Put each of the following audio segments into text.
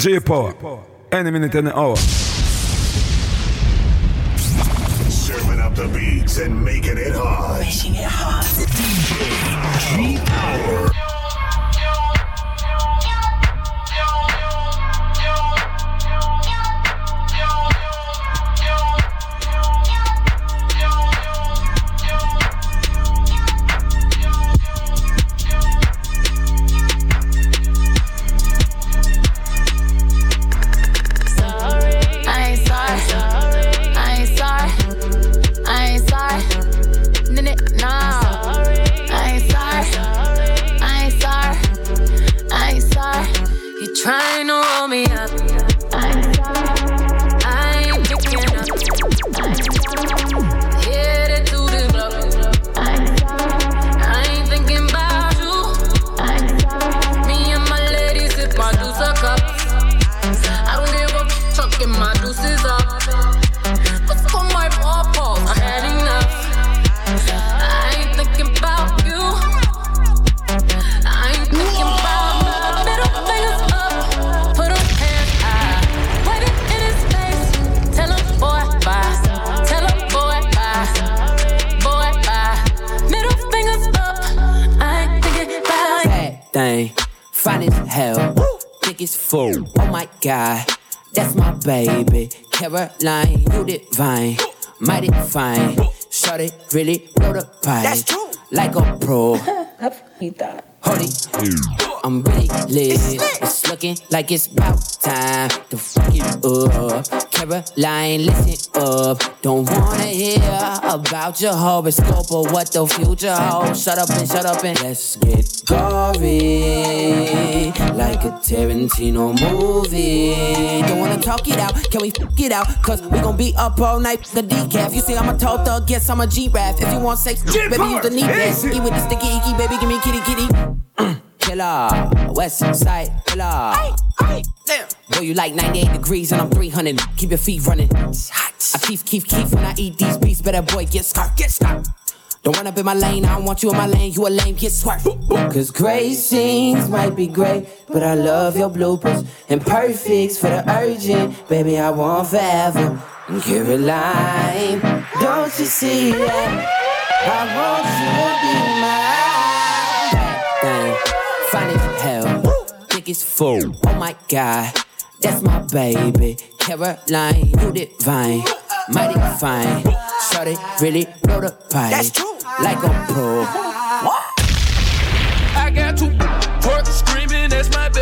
J Power, any minute, any hour. Serving up the beats and making it hot. Making it hot. DJ G Power. Oh God, that's my baby. Caroline, you divine, mighty fine. Shorty really blow the pipe. That's true. Like a pro. Holy, I'm really lit. It's looking like it's about time to fuck it up. Caroline, listen up. Don't wanna hear about your horoscope or what the future holds. Shut up and shut up and let's get gory. Like a Tarantino movie. Don't wanna talk it out, can we fuck it out? Cause we gon' be up all night, the decaf. You say I'm a tall thug, guess I'm a G-Rap. If you want sex, baby, use the knee pad. Eat with the sticky icky, baby, give me kitty kitty. killer, West Side killer. Damn. Boy, you like 98 degrees and I'm 300. Keep your feet running. It's hot. I keep, keep, keep when I eat these beats. Better boy, get scarf, get scarf. Don't run up in my lane, I don't want you in my lane. You a lame, get swerved. Cause great scenes might be great, but I love your bloopers. And perfects for the urgent, baby, I want forever. And Caroline, don't you see that? I want you hell, thick full. Oh my god, that's my baby. Caroline, you divine, mighty fine. Shorty really blow the pipe. That's true. Like a pro. What? I got two twerk screaming, that's my best.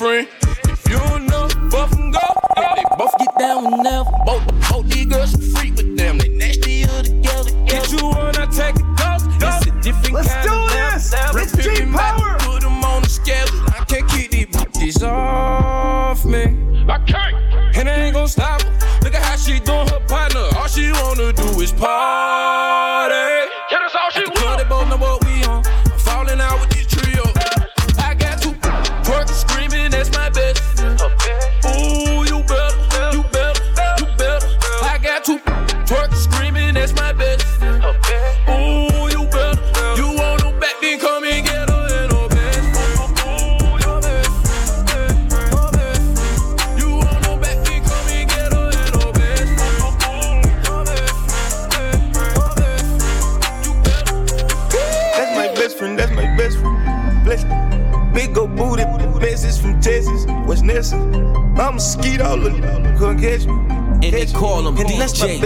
Friend.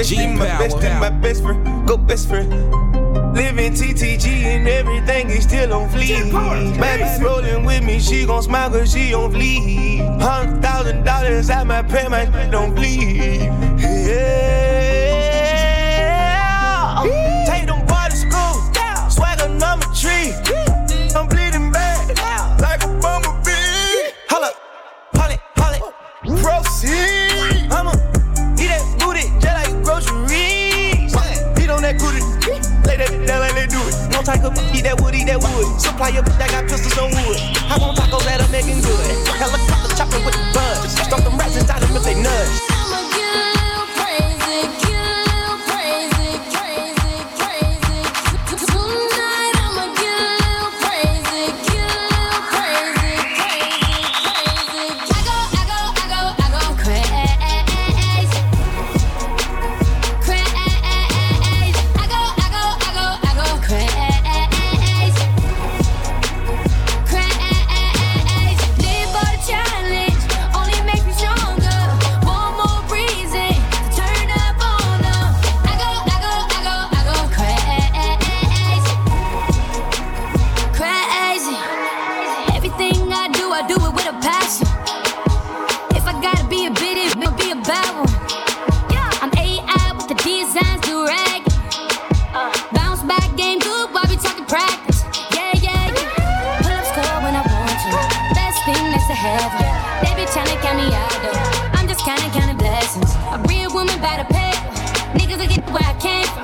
Best G my best friend, my best friend, go best friend. Living TTG and everything is still on fleek. Baby rolling with me, she gon' smile cause she on fleek. Hundred thousand dollars at my pay, my don't bleed. Yeah. place of heaven. They be tryna count me out though. I'm just counting, counting blessings. A real woman by the paper. Niggas will get where I came from.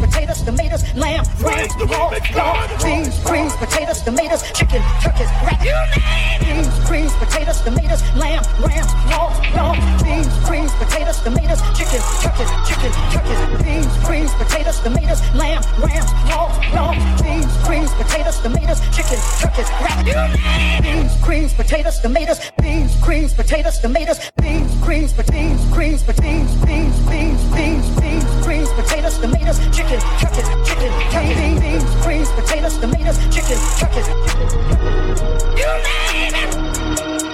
potatoes, tomatoes, lamb, ram, raw, raw, beans, greens, potatoes, tomatoes, chicken, turkeys, rat. You name Beans, greens, potatoes, tomatoes, lamb, ram, raw, raw, beans, greens, potatoes, tomatoes, chicken, turkeys, chicken, turkeys, beans, greens, potatoes, tomatoes, lamb, ram, raw, raw, beans, greens, potatoes, tomatoes, chicken, turkeys, rat. You name Beans, greens, potatoes, tomatoes, beans, greens, potatoes, tomatoes, beans, greens, beans, greens, beans, beans, beans, beans, beans, greens, potatoes, tomatoes, chicken, turkeys, chicken, turkey, beans, greens, potatoes, tomatoes, chicken, turkeys. You name it.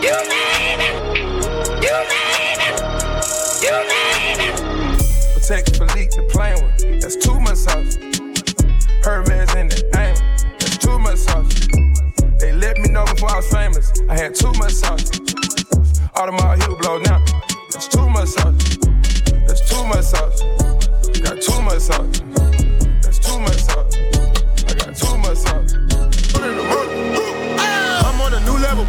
You name it. You name it. You name it. That's too much sauce. Hermes in the aim. That's too much sauce. They let me know before I was famous. I had too much sauce. Audemars heel blow now. That's too much sauce. That's too much sauce. I got too much sauce. That's too much sauce. I got too much sauce. I'm on a new level.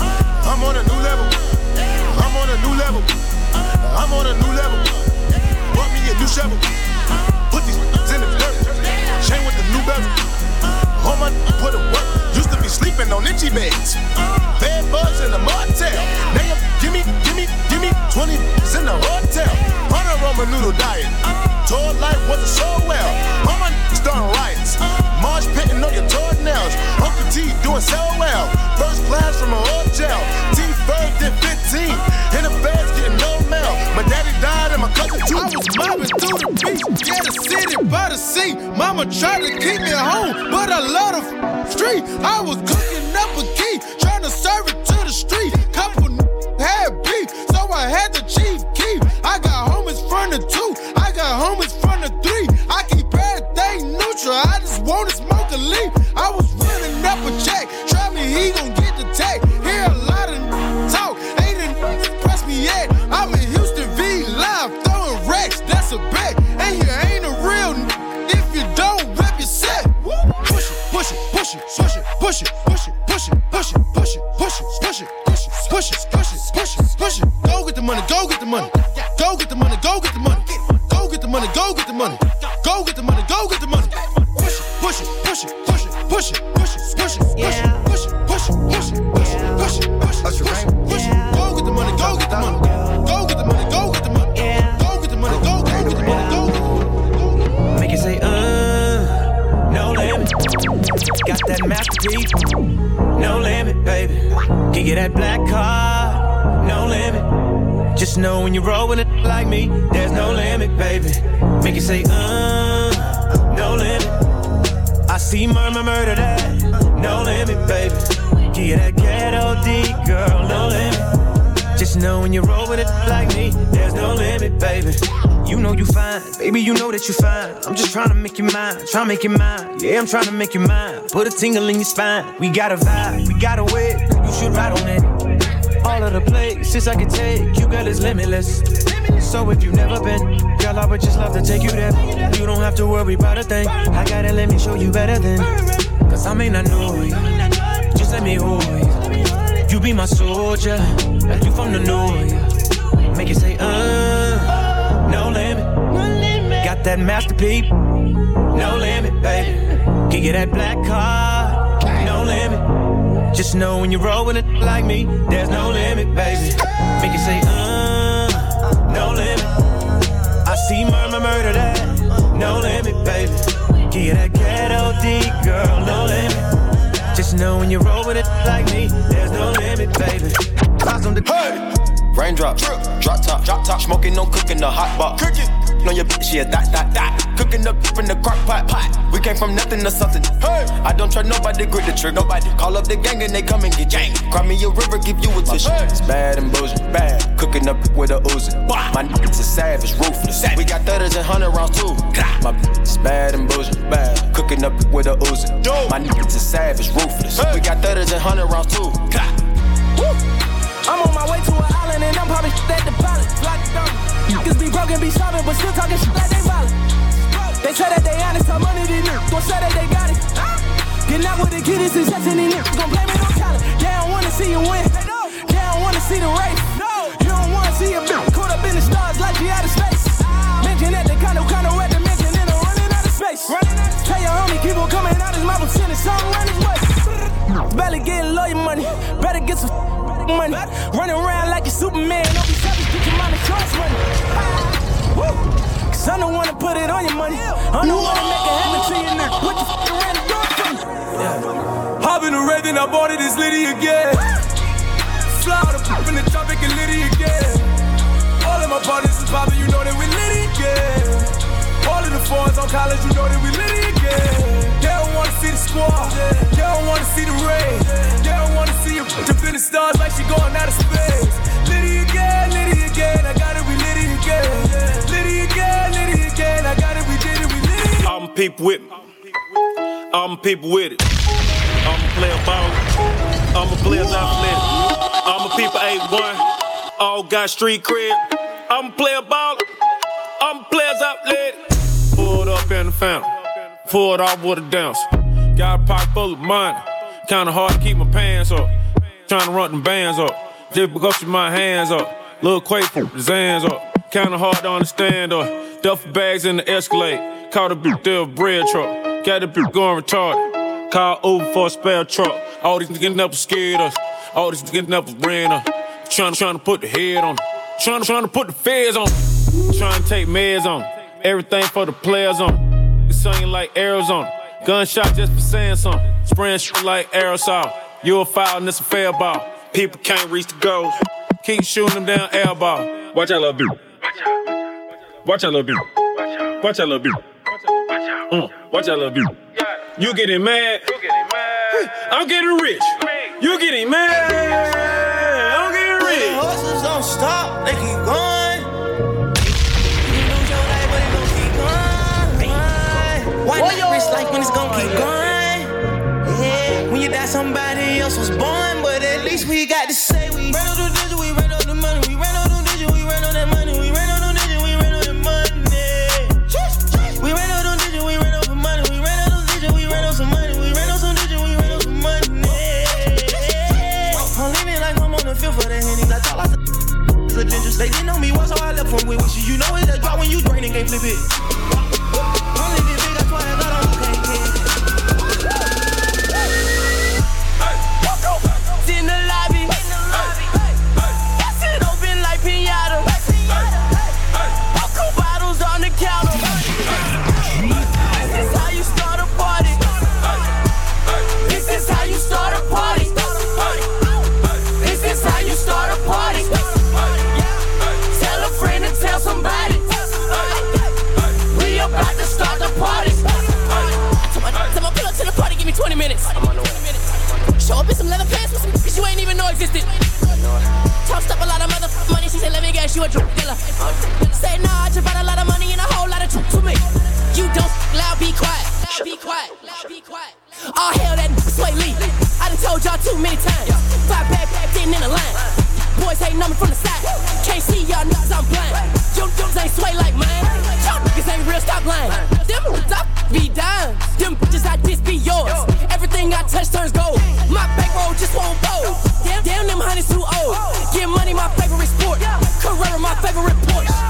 I'm on a new level. I'm on a new level. I'm on a new level. Bought me a new shovel. Put these in the dirt. Chain with the new bezel. Home my put a work. Used to be sleeping on itchy beds. Bed bugs in the motel. Now you gimme, gimme, gimme, 20 in the hotel. On a Roman noodle diet. Tour life wasn't so well. My starting riots. Marsh pitting on your toenails. Uncle T doing so well. First class from a hotel. T first did 15. In the feds getting no mail. My daddy died and my cousin too. I was mobbing through the beach, yeah, the city by the sea. Mama tried to keep me home, but I love the street. I was cooking up a key, Wanna smoke a leaf? Get that black car, no limit. Just know when you roll with it like me, there's no limit, baby. Make it say, uh, no limit. I see murmur, murder that, no limit, baby. Get that ghetto D, girl, no limit. Just know when you roll with it like me, there's no limit, baby. You know you fine, baby, you know that you fine. I'm just trying to make you mine, trying to make you mine. Yeah, I'm trying to make you mine. Put a tingle in your spine. We got a vibe, we got a way. You should ride on it. All of the places I can take you, girl, is limitless. So if you've never been, girl, I would just love to take you there. You don't have to worry about a thing. I gotta let me show you better than. Cause I may not know you, just let me hold you. You be my soldier, like you from the north. Make it say, uh, no limit. Got that masterpiece, no limit, baby. Can get that black car, no limit. Just know when you roll with it like me, there's no limit, baby. Make it say, uh, no limit. I see murmur, murder that, no limit, baby. Can get that ghetto D, girl, no limit. Just know when you roll with it like me, there's no limit, baby. Cause I'm the Hey! Raindrop, drop drop top, drop top, smoking, no cooking, the hot pot. Cooking. On your bitch, yeah, that, that, that. Cooking up in the crock pot, pot. We came from nothing to something. Hey. I don't try nobody, grip the trick, nobody. Call up the gang and they come and get gang. Cry me a river, give you a tissue. Hey. It's bad and bullshit, bad. Cooking up with a Uzi. My niggas are savage, ruthless. We got thudders and hundred rounds too. My bitch is bad and bullshit, bad. Cooking up with a Uzi. My niggas are savage, ruthless. Hey. We got thudders and hundred rounds too. I'm on my way to an island and I'm probably at the pilot. Niggas be broken, be sobbing, but still talking shit like they violent. They say that they honest, how money these niggas gon' say that they got it. Getting out with the kid is success and these niggas gon' blame it on talent. They don't wanna see you win. They don't wanna see the race. You don't wanna see a bitch caught up in the stars like you out of space. Mention that the kind of kind of red dimension and I'm running out of space. Tell your homie keep on coming out his mouth sending something around his waist. Better get lawyer money, better get some money. Running around like a Superman, don't be selfish, get your mama choice money. Woo! Cause I don't wanna put it on your money. I don't wanna make it happen to you now. What the f you ran the door from? Hop in the red, then I bought it, it's Liddy again. Fly out the pop in the tropic and Liddy again. All of my partners is poppin', you know that we Liddy again. All of the fours on college, you know that we Liddy again. Don't wanna see the squad, don't wanna see the rain. Don't wanna see you up the stars like she going out of space. Liddy again, Liddy again, I got it, we Liddy again. Liddy again, Liddy again, I got it, we did it, we Liddy. I'm people with me. I'm people with it. I'm a player ball. I'm a player athletic. I'm a people A1. All got street cred. I'm a player baller. I'm players athletic. Pulled up in the fountain. Pulled off with a dance. Got a pocket full of money. Kinda hard to keep my pants up. Trying to run them bands up. Just because my hands up. Little Quake from his hands up. Kinda hard to understand up. Duffel bags in the Escalade. Caught a bitch there bread truck. Got a bitch going retarded. Call Uber for a spare truck. All these niggas never scared us. All these niggas never ran us. Trying to put the head on. Trying to put the feds on. Trying to take meds on. Everything for the players on. It's singing like Arizona. Gunshot just for saying something. Spraying shit like aerosol. You a foul and it's a fair ball. People can't reach the goals. Keep shooting them down air ball. Watch out, little dude. Watch out, little dude. Watch out, Watch out, little dude. Mm, watch out, Watch out, little dude. You getting mad? I'm getting rich. You getting mad? When it's gon' keep going? Yeah, when you die, somebody else was born, but at least we got to say we ran on the digit, we ran on the money, we ran on the digit, we ran on that money, we ran on the digit, we ran on that money. We ran on the digit, we ran on some money, we ran on the digit, we ran on some money, we ran on some digit, we ran on some money. I'm living like I'm on the field for the henny, like all I said. They didn't know me once, so I left from with wishes. You know it's a drop when you drain and can't flip it. Leather pants with some bitch you ain't even know existed. Tossed up a lot of mother money, she said, let me guess you a drug dealer. Say, nah, I just brought a lot of money and a whole lot of truth to me. You don't loud, be quiet. Loud, be quiet. Loud, be quiet. All hell that sway Lee. I done told y'all too many times. Five bad in in the line. Boys hating on me from the side. Can't see y'all niggas, I'm blind. You dudes ain't sway like mine. Y'all niggas ain't real, stop lying. Them top be dime. Them bitches I diss be yours. Everything I touch turns gold. My bankroll just won't fold. Damn, damn, them honeys too old. Get money, my favorite sport. Carrera, my favorite Porsche.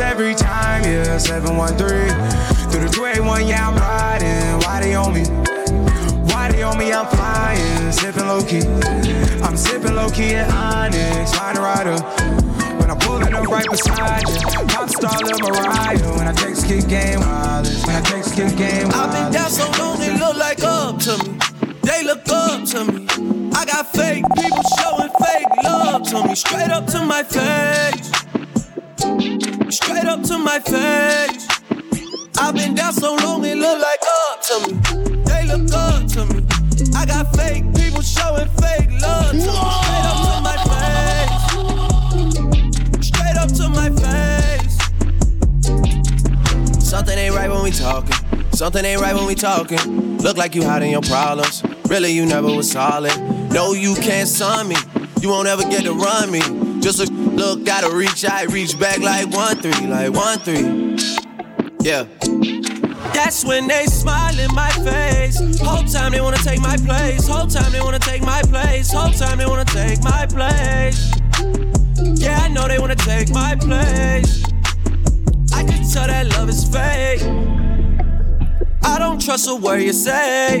I every time, yeah. 713 through the 281, yeah, I'm riding. Why they on me? Why they on me? I'm flying, sipping low key. I'm sipping low key at Onyx, find a rider. When I'm pulling up right beside you, pop star Lil Mariah. When I text kick game wireless, when I text kick game I've been down so long, they look like up to me. They look up to me. I got fake people showing fake love to me. Straight up to my face. Straight up to my face. I've been down so long it look like up to me. They look up to me. I got fake people showing fake love to me. Straight up to my face. Straight up to my face. Something ain't right when we talking. Something ain't right when we talking. Look like you hiding your problems. Really, you never was solid. No, you can't sign me. You won't ever get to run me. Just a look, gotta reach I reach back like one three, like one three. Yeah. That's when they smile in my face. Whole time they wanna take my place. Whole time they wanna take my place. Whole time they wanna take my place. Yeah, I know they wanna take my place. I can tell that love is fake. I don't trust a word you say.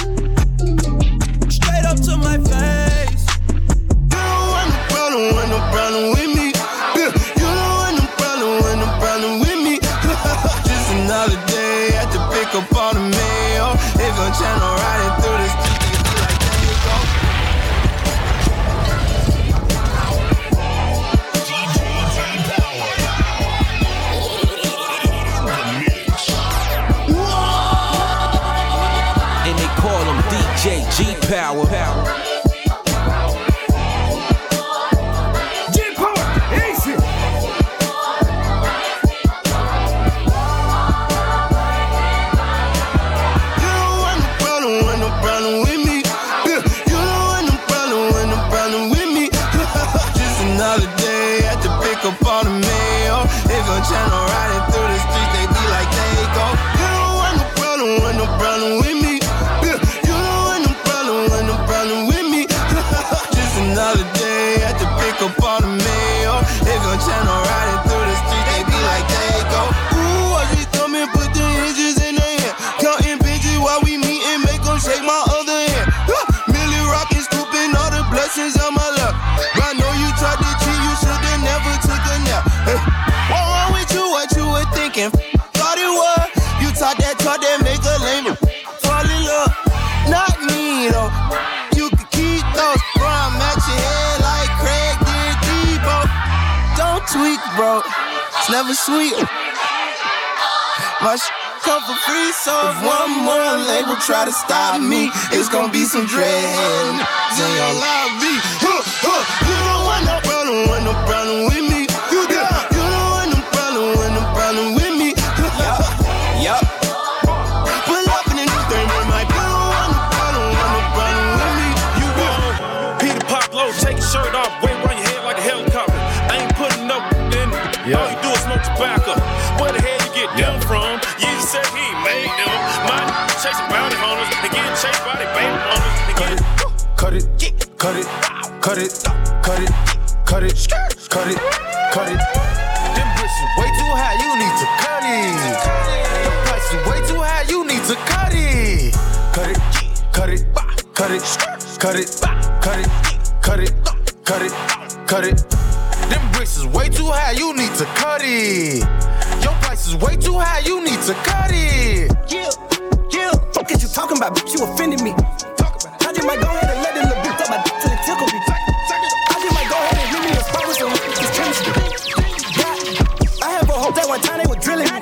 Straight up to my face. You don't want no problem, want no problem with me. You don't want no problem, want no problem with me. Just another day at the pick up all the mail. They gon' channel riding through this. Like, there you go. And they call him DJ G Power. They never sweet. My sh- come for free, so if one more label try to stop me, it's gonna be some dread. They all love me. Huh, huh. You don't want no problem, want no problem with tobacco. Where the hell you get them from? You said he made them. My chasing bounty hunters, they getting chased by their baby mamas. They getting Cut it, cut it, cut it, cut it, cut it, cut it, cut it. Them bricks way too high, you need to cut it. The price is way too high, you need to cut it. Cut it, cut it, cut it, cut it, cut it, cut it, cut it, cut it. It. Your price is way too high, you need to cut it. Yeah, yeah. Fuck is you talking about, bitch? You offended me. I just might go ahead and let it look bitch up my dick till it tickle me. I just might go ahead and hit me a spot with some this chemistry. Yeah. I have a hope that one time they were drilling me.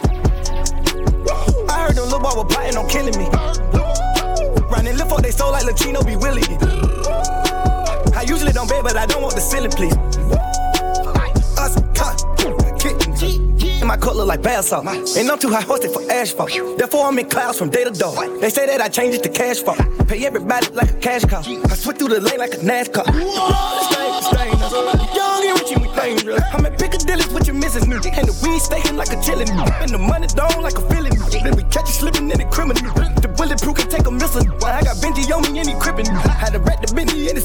I heard them little boy were plotting on killing me. Running lift up they stole like Latino be willing. I usually don't bet, but I don't want the ceiling, please. Like salt. And I'm too high hosted for asphalt. Therefore, I'm in clouds from day to dawn. They say that I change it to cash flow. Pay everybody like a cash cow. I switch through the lane like a NASCAR. Stain, stain, us. Young and rich and we dangerous. I'm at Piccadilly with your missus. And the weed staking like a chillin'. And the money down like a feeling. Then we catch you slipping in the criminal. The bulletproof can take a missile. I got Benji on me and he crippin'. Had to rat the Bentley in the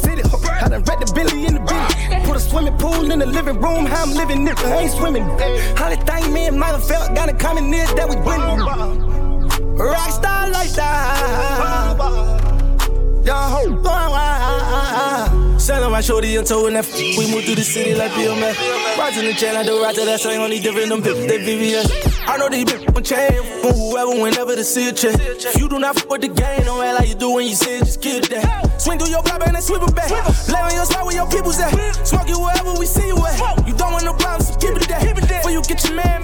swimming pool in the living room. How I'm living, nigga. I ain't swimming. The thing me and Michael felt got in common is that we winning. Rockstar lifestyle. Young ho. Sat on my shorty and toe in that. We move through the city like PMF. Rising the chain like the roger, that's ain't only different. Them bitches, they VVS. I know these bitches gon' chain. from whoever, whenever the see a check. If you do not fuck with the game, don't act like you do when you see it, just kill that. Swing through your block and then sweep it back. Lay on your spot where your people's at. Smoke you wherever we see you at. You don't want no problems, so keep it that. Before you get your man.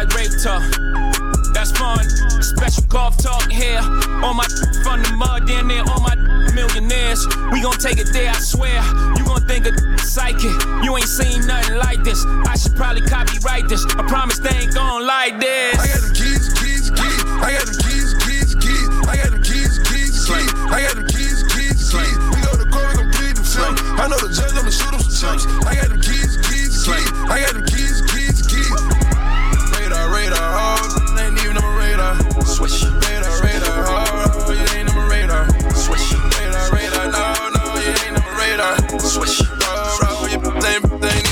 That rape talk. That's fun. Special golf talk here. On my from the mud, down there, all my millionaires. We gon' take it there, I swear. You gon' think of psychic. You ain't seen nothing like this. I should probably copyright this. I promise they ain't gon' like this. I got the keys, keys, keys. I got the keys, keys, keys. I got the keys, keys, keys. I got the keys, keys, keys. We go to court, we gon' plead the fifth. I know the judge, I'ma shoot him some chips. I got the keys, keys, keys. I got the Swish. Radar, radar, oh, you ain't on my radar. Swish. Radar, radar, no, no, you ain't on my radar. Swish. Oh, bro, you ain't, ain't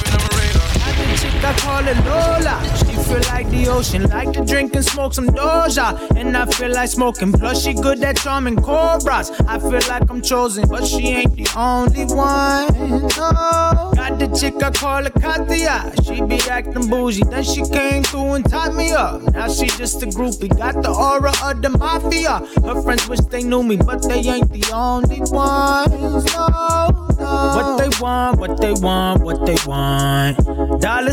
I call her Lola. She feel like the ocean, like to drink and smoke some Doja. And I feel like smoking, plus she good at charming cobras. I feel like I'm chosen, but she ain't the only one. No. Got the chick, I call her Katia. She be acting bougie, then she came through and tied me up. Now she just a groupie, got the aura of the mafia. Her friends wish they knew me, but they ain't the only ones. No. What they want, what they want, what they want. Dollar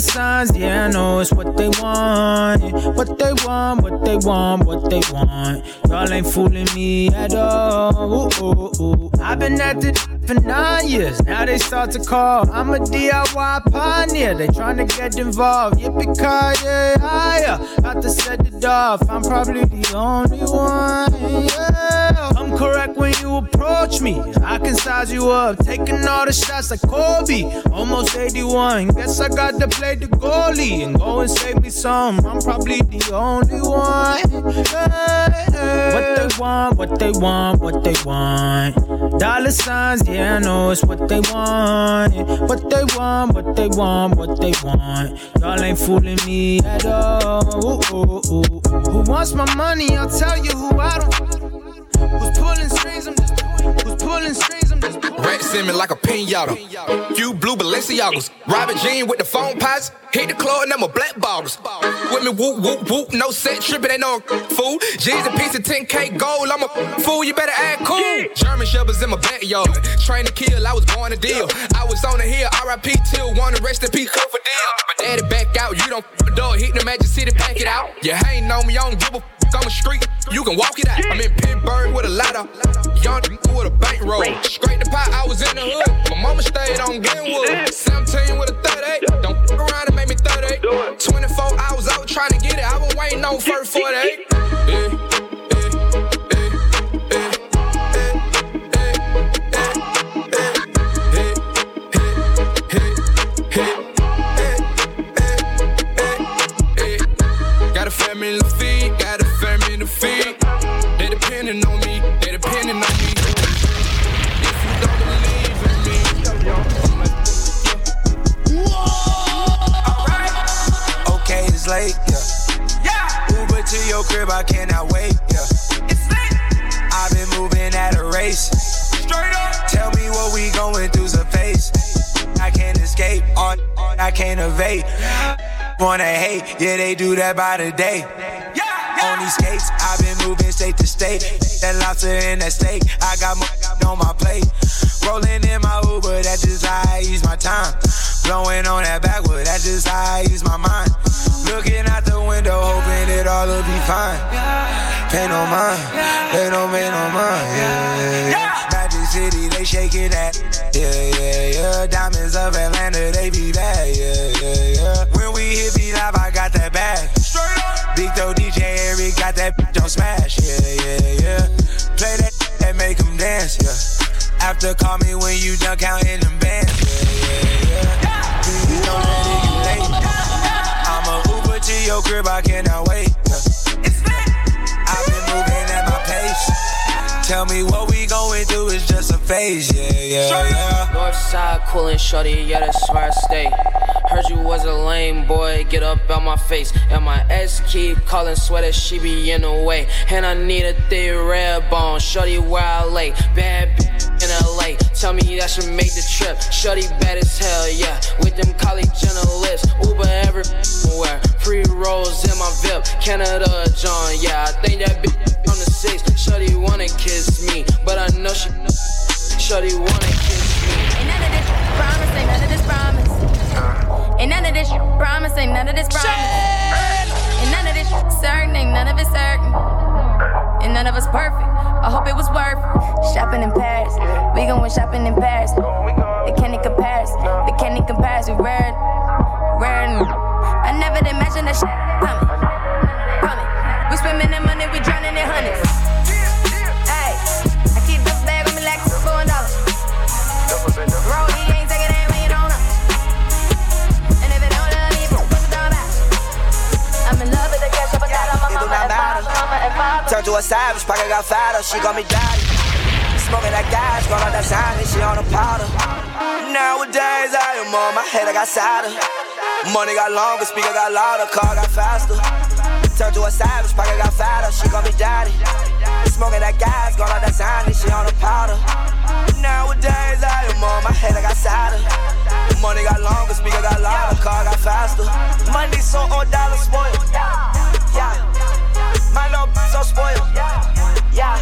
yeah, I know it's what they want. What they want, what they want, what they want. Y'all ain't fooling me at all. Ooh, ooh, ooh. I've been at it for nine years. Now they start to call. I'm a DIY pioneer. They tryna get involved. Yippee ki yay, higher. About to set it off. I'm probably the only one. Yeah. Correct when you approach me. I can size you up. Taking all the shots like Kobe. Almost 81. Guess I got to play the goalie and go and save me some. I'm probably the only one. Yeah. What they want, what they want, what they want. Dollar signs, yeah, I know it's what they want. What they want, what they want, what they want. Y'all ain't fooling me at all. Ooh, ooh, ooh. Who wants my money? I'll tell you who I don't. Who's pulling strings? I'm just. Who's pulling strings? I'm just. Rat Simmons like a pinata. Few blue Balenciagas. Robert Jean with the phone pots. Hit the club and them a black bottles. With me whoop whoop whoop. No set tripping, ain't no fool. G's a piece of 10k gold. I'm a fool. You better act cool. German shepherds in my backyard. Train to kill. I was born to deal. I was on the hill. R.I.P. till one to rest in peace. Cool for deal. My daddy back out. You don't f- the door. Hit the Magic City. Pack it out. You ain't know me. I don't give a f- on the street, you can walk it out. I'm in Pittsburgh with a ladder, young with a bankroll. Straight the pot, I was in the hood. My mama stayed on Glenwood. 17 with a 38. Don't f around and make me 38. 24 hours out trying to get it. I was waiting on first 48. Yeah. Feed. They depending on me, they depending on me. If you don't believe in me, Okay, it's late, yeah. Uber to your crib, I cannot wait, yeah. It's late. I've been moving at a race. Straight up. Tell me what we going through's a face. I can't escape, on I can't evade. Wanna hate, yeah, they do that by the day. On these skates, I've been moving state to state. That lobster and that steak, I got more on my plate. Rolling in my Uber, that's just how I use my time. Blowing on that backwood, that's just how I use my mind. Looking out the window, hoping it all will be fine. Pay no mind, they don't pay no mind. Yeah, yeah, yeah. Magic City, they shaking that. Yeah, yeah, yeah. Diamonds of Atlanta, they be bad. Yeah, yeah, Live, I got that bag. Big though DJ Eric got that bitch on smash. Yeah, yeah, yeah. Play that and make them dance. Yeah. After call me when you done counting them bands. Yeah, yeah, yeah. yeah. Don't let it get late. Yeah. I'm a Uber to your crib, I cannot wait. Yeah. It's lit. I've been moving at my pace. Tell me what we going through is just a phase. Yeah, yeah, yeah. North side coolin' shorty, yeah, that's where I stay. Heard you was a lame boy, get up out my face. And my ex keep calling sweater, she be in the way. And I need a thick red bone, shorty where I lay. Bad bitch in LA, tell me that should make the trip. Shorty bad as hell, yeah. With them college lips, Uber everywhere. Free rolls in my VIP, Canada John, yeah. I think that bitch on the six. Shorty wanna kiss me, but I know she. Shorty wanna kiss me. Ain't none of this promise, ain't none of this promise. Ain't none of this promise, ain't none of this promise. Ain't none of this certain, ain't none of it certain. And none of us perfect. I hope it was worth it. shopping in Paris. We going shopping in Paris. They can't compare us. They can't compare us. We rare, rare. I never did imagine that shit coming, coming. We swimming in money, we drowning in hundreds. Hey, I keep the bag on me he ain't when you don't know. And if it don't love down back. I'm in love with the but my mama and father. Turn to a savage, pocket got fatter, she got me daddy. Smoking that gas, on that sign, and she on the powder. Nowadays, I am on my head, I got sadder. Money got longer, speaker got louder, car got faster. Turn to a savage, pocket got fatter, she got me daddy. Smoking that gas, going on that sign, she on the powder. Nowadays, I am on my head, I got sadder. Money got longer, speaker got louder, car got faster. Money so old, dollar spoiled. Yeah. My b- so spoiled. Yeah.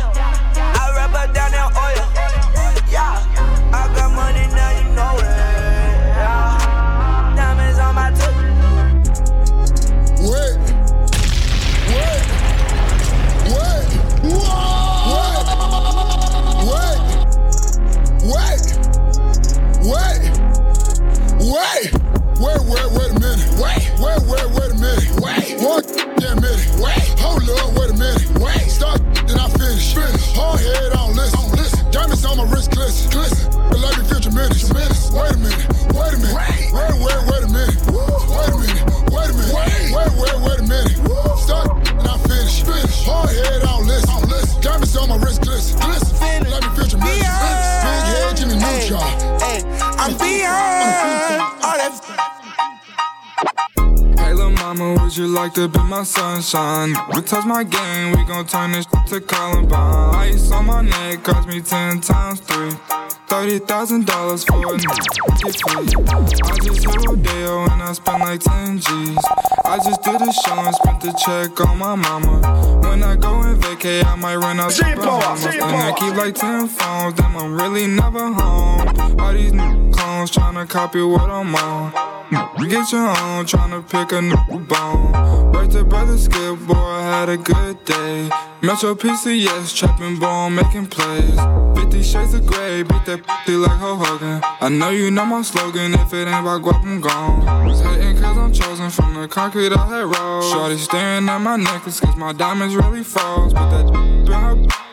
I her down in Hard head, I don't listen. Don't listen. Diamonds on my wrist, glisten. Glisten. But let me feel tremendous. Tremendous. Wait a minute. Wait a minute. Wait, wait, wait, wait a minute. Wait a minute. Wait a minute. Wait, wait, wait, wait a minute. Start then I finish. Finish. Hard head, I don't listen. Don't listen. Diamonds on my wrist, glisten. Glisten. Let me feel tremendous. Big head, Jimmy Neutron. Hey, I'm beyond all that. Mama, would you like to be my sunshine? We touch my game, we gon' turn this to Columbine. Ice on my neck cost me ten times three. Thirty thousand dollars for a free. I just hit Rodeo and I spent like ten G's. I just did a show and spent the check on my mama. When I go and vacay, I might run out to Bahamas. And I keep like ten phones, then I'm really never home. All these new clones tryna copy what I'm on. Get your own, tryna pick a new bone. Right to brother Skip, boy, I had a good day. Metro PCS, trapping bone, making plays. 50 shades of gray, beat that pussy like Ho Hogan. I know you know my slogan, if it ain't about guap, I'm gone. Was hating cause I'm chosen from the concrete I had rolled. Shorty staring at my necklace cause my diamonds really froze. But that in her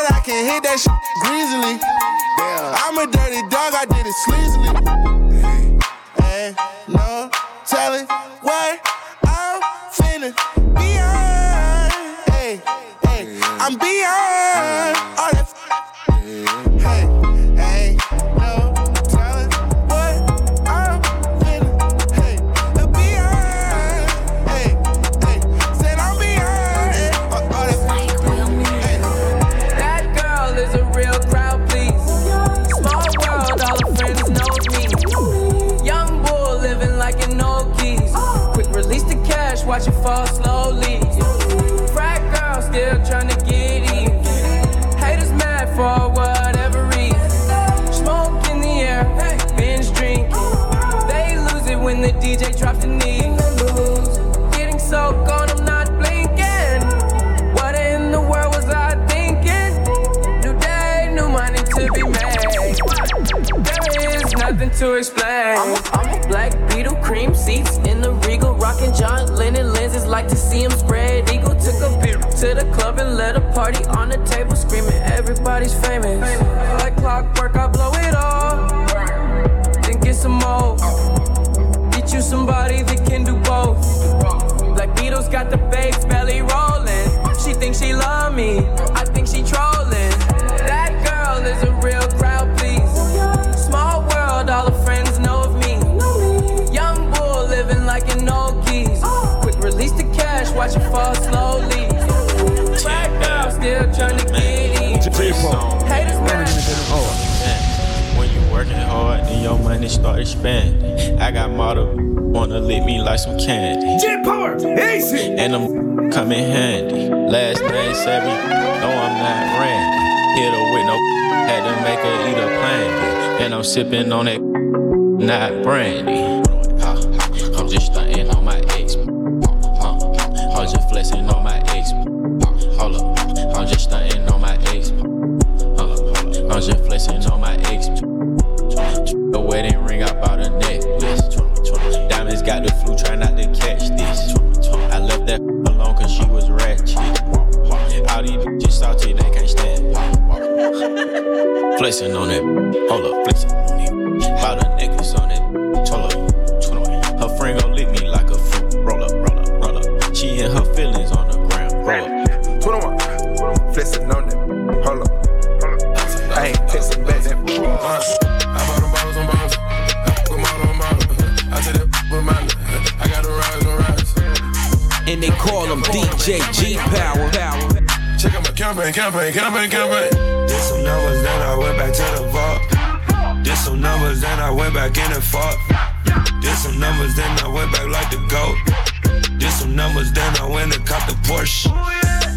That I can hit that shit greasily. I'm a dirty dog, I did it sleazily. Ain't no telling what I'm finna beyond. Hey, hey, I'm beyond watch it fall slowly. Frat girl still tryna get even. Haters mad for whatever reason. Smoke in the air, binge drinking. They lose it when the DJ drops the knee. Getting so gone, I'm not blinking. What in the world was I thinking? New day, new money to be made. Nothing to explain. I'm, I'm black beetle, cream seats in the regal, rocking John Lennon lenses. Like to see him spread eagle. Took a beer to the club and let a party on the table, screaming everybody's famous. Like clockwork, I blow it all. And start expanding. I got model wanna lick me like some candy. J Power, easy. And I'm coming handy. Last name Savvy, no I'm not Randy. Hit her with no, had to make her eat a plan. And I'm sipping on that, not brandy. Campaign, campaign, campaign, campaign. Did some numbers, then I went back to the vault. Did some numbers, then I went back in and fought. Did some numbers, then I went back like the goat. Did some numbers, then I went and caught the Porsche.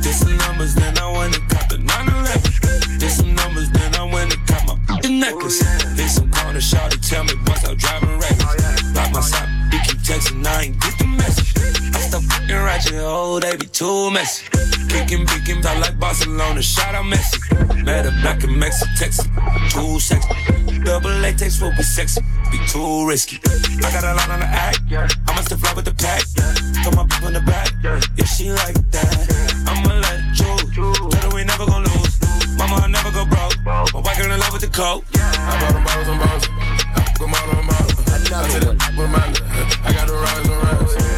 Did some numbers, then I went and caught the 911. Did some numbers, then I went and caught my necklace. Oh, they be too messy. Kicking, picking, I like Barcelona, shout out Messi. Mad at black and Mexico, Texas, too sexy. Double latex will be sexy, be too risky. I got a lot on the act, I must have fly with the pack. Throw my on the back, if she like that, I'ma let you. Tell her we never gon' lose. Mama, I never go broke. My white girl in love with the coke. I bought them bottles on bottles. I put them all on bottles. I reminder. I got to rise on rise.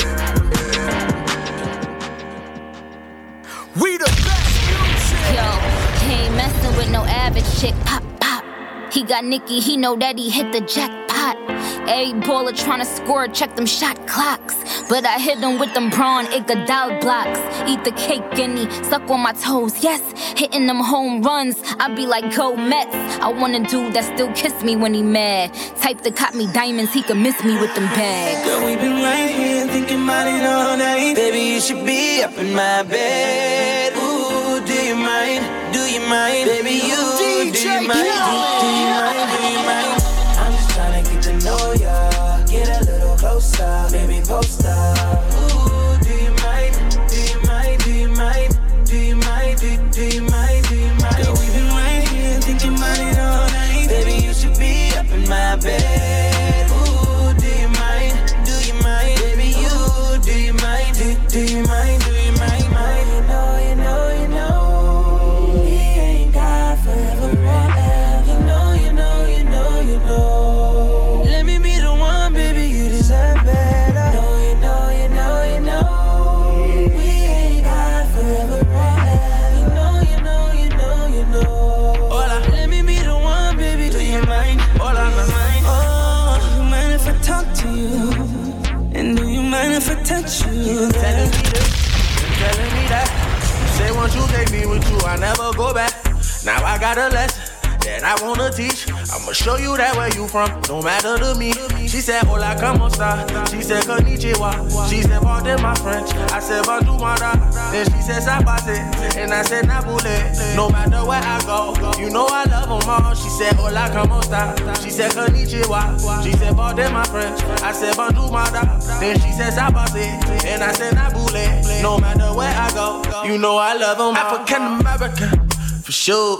With no average chick. Pop, pop. He got Nicky, he know that he hit the jackpot. Every baller tryna score, check them shot clocks. But I hit them with them brawn Iguodala blocks. Eat the cake he suck on my toes, yes. Hitting them home runs, I be like, go Mets. I want a dude that still kiss me when he mad. Type to cop me diamonds, he could miss me with them bags. Girl, we been right here thinking about it all night. Baby, you should be up in my bed. Ooh, do you mind? Do you mind? Baby, you do you mind? Do, you mind? Do you mind? I'm just tryna get to know ya. Get a little closer, baby, post up. Telling me this, telling me that. You say once you gave me with you, I never go back. Now I got a lesson. That I wanna teach. I'ma show you that where you from, no matter to me. She said, Hola, como esta? She said, Konnichiwa. She said, Pardon my French. I said, Bonjour. Then she said, Sabase. And I said, Nabule. No matter where I go, you know I love them all. She said, Hola, como esta? She said, Konnichiwa. She said, Pardon my French. I said, Bonjour. Then she said, Sabase. And I said, Nabule. No matter where I go, you know I love them all. African American, for sure.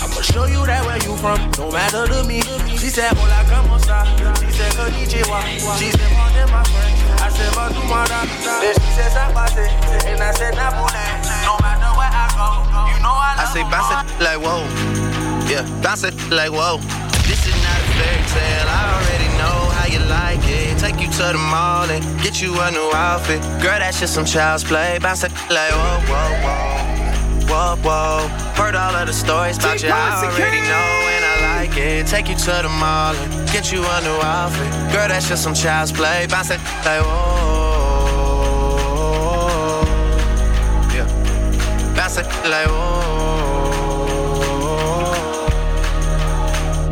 I'ma show you that where you from, no matter to me. She said, Hola, como esta? She said, Konnichiwa. She said, Pardon my French. I said, Bonjour, mada. Then she said, Sabase. And I said, Nabule. No matter where I go, you know I love I say bounce it like whoa, yeah, bounce it like whoa. This is not a fairy tale. I already know how you like it. Take you to the mall and get you a new outfit. Girl, that's just some child's play. Bounce it like whoa, whoa, whoa. Whoa, whoa. Heard all of the stories about you. I already know and I like it. Take you to the mall and get you a new outfit. Girl, that's just some child's play. Bounce it like whoa. Yeah. Bounce it like whoa.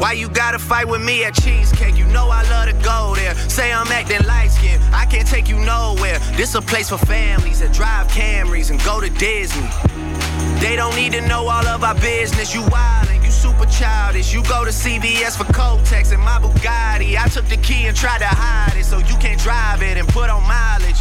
Why you gotta fight with me at Cheesecake? You know I love to go there. Say I'm acting light skinned, I can't take you nowhere. This a place for families that drive Camrys and go to Disney. They don't need to know all of our business. You wildin', you super childish. You go to CVS for Kotex and my Bugatti. I took the key and tried to hide it so you can't drive it and put on mileage.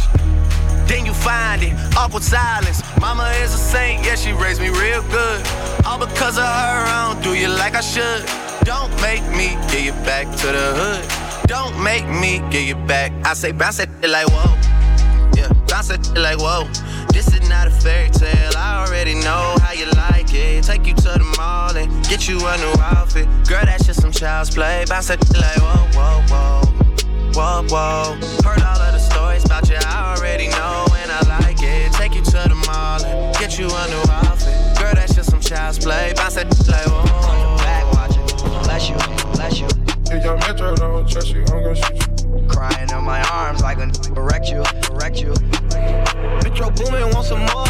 Then you find it, awkward silence. Mama is a saint, yeah, she raised me real good. All because of her, I don't do you like I should. Don't make me get you back to the hood. Don't make me get you back. I say bounce it like whoa. Yeah, bounce it like whoa. This is not a fairy tale. I already know how you like it. Take you to the mall and get you a new outfit. Girl, that's just some child's play. Bounce it like whoa, whoa, whoa. Whoa, whoa. Heard all of the stories about you. I already know and I like it. Take you to the mall and get you a new outfit. Girl, that's just some child's play. Bounce it like whoa. Back watching. Bless you, bless you. If your metro don't trust you, I'm gonna shoot you. Crying in my arms like a wreck you, wreck you. Metro Boomin want some more.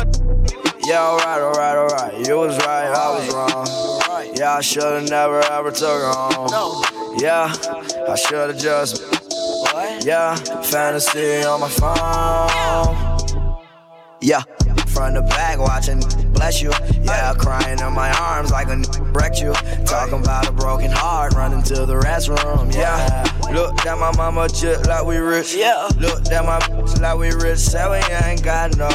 Yeah, alright, alright, alright. You was right, I was wrong. Yeah, I should've never ever took her home. Yeah, I should've just. Yeah, fantasy on my phone. Yeah, front to back watching, bless you. Yeah, crying in my arms like a wrecked you. Talking about a broken heart, running to the restroom. Yeah, look at my mama just like we rich. Yeah, look at my bitch like we rich. Say we ain't got no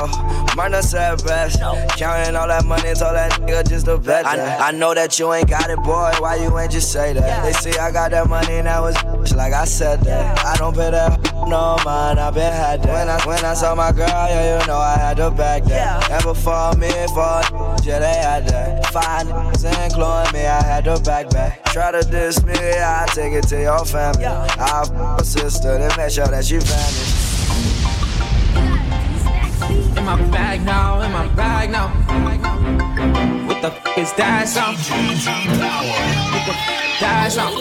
money, said best. Counting all that money, told that nigga just a bet. I, I know that you ain't got it, boy. Why you ain't just say that? They say I got that money and that was bitch, like I said that. I don't pay that no mind, I been had that. When I when I saw my girl, yeah, you know I had to back that. And before me, for yeah, they had that. Five niggas including me, I had to back back. Try to diss me, I take it to your family. I f a sister, then make sure that she vanished. In my bag now, in my bag now. The f is that sound? F that sound?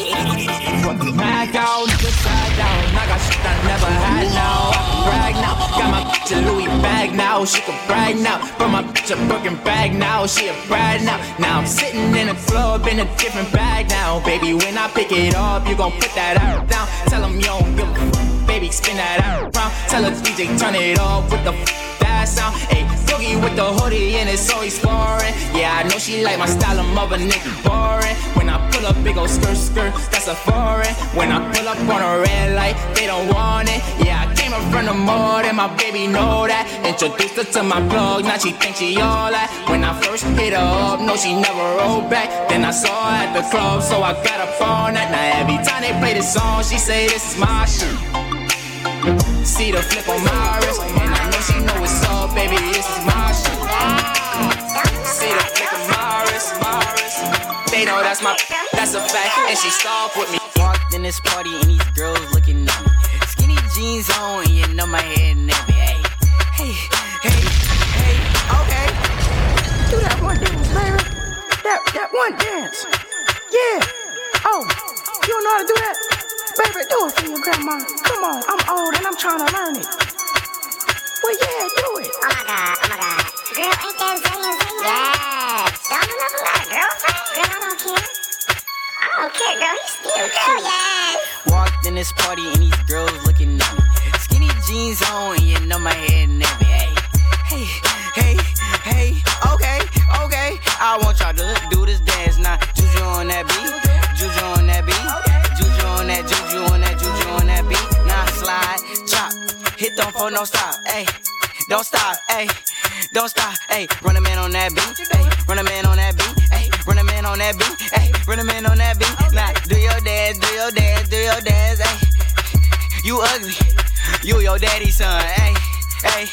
Fucking out, just side down. I got shit I never had now. I can brag now. Got my bitch a Louis bag now. She can brag now. But my bitch a Birkin bag now. She a bride now. Now I'm sitting in a club in a different bag now. Baby, when I pick it up, you gon' put that out down. Tell them you don't give a fuck. Baby, spin that out round. Tell her DJ, turn it up with the f- Ayy, Boogie with the hoodie and it's always foreign. Yeah, I know she like my style of mother nigga boring. When I pull up, big old skirt skirt, that's a foreign. When I pull up on a red light, they don't want it. Yeah, I came up from the mud and my baby know that. Introduced her to my plug, now she thinks she all that. When I first hit her up, no, she never rolled back. Then I saw her at the club, so I got her phone that. Now every time they play this song, she say this is my shit. See the flip on my wrist, and I know she know what's up, baby. This is my shit. See the flick on my wrist, my wrist. they know that's my, that's a fact. And she stopped with me. Walked in this party and these girls looking at me. Skinny jeans on and you know my head nappy. Hey, hey, hey, hey, okay. Do that one dance, baby. That, that one dance. Yeah. Oh, you don't know how to do that? Baby, do it for your grandma. Come on, I'm old and I'm trying to learn it. Well, yeah, do it. Oh my god, oh my god. Girl, ain't that Zay Zay? Yes. Don't you love a girlfriend? Girl, I don't care. I don't care, girl. He's still girl, yes. Walked in this party and these girls looking at me. Skinny jeans on and you know my head nappy. Hey, hey, hey, hey, okay, okay. I want y'all to do this dance now. Juju on that beat, hit them for no stop, hey. Don't stop, hey, don't stop, hey. Run a man on that beat, hey. Run a man on that beat, hey. Run a man on that beat, hey. Run a man on that beat. Now do your dance, do your dance, do your dance, hey. You ugly, you your daddy's son, hey. Hey,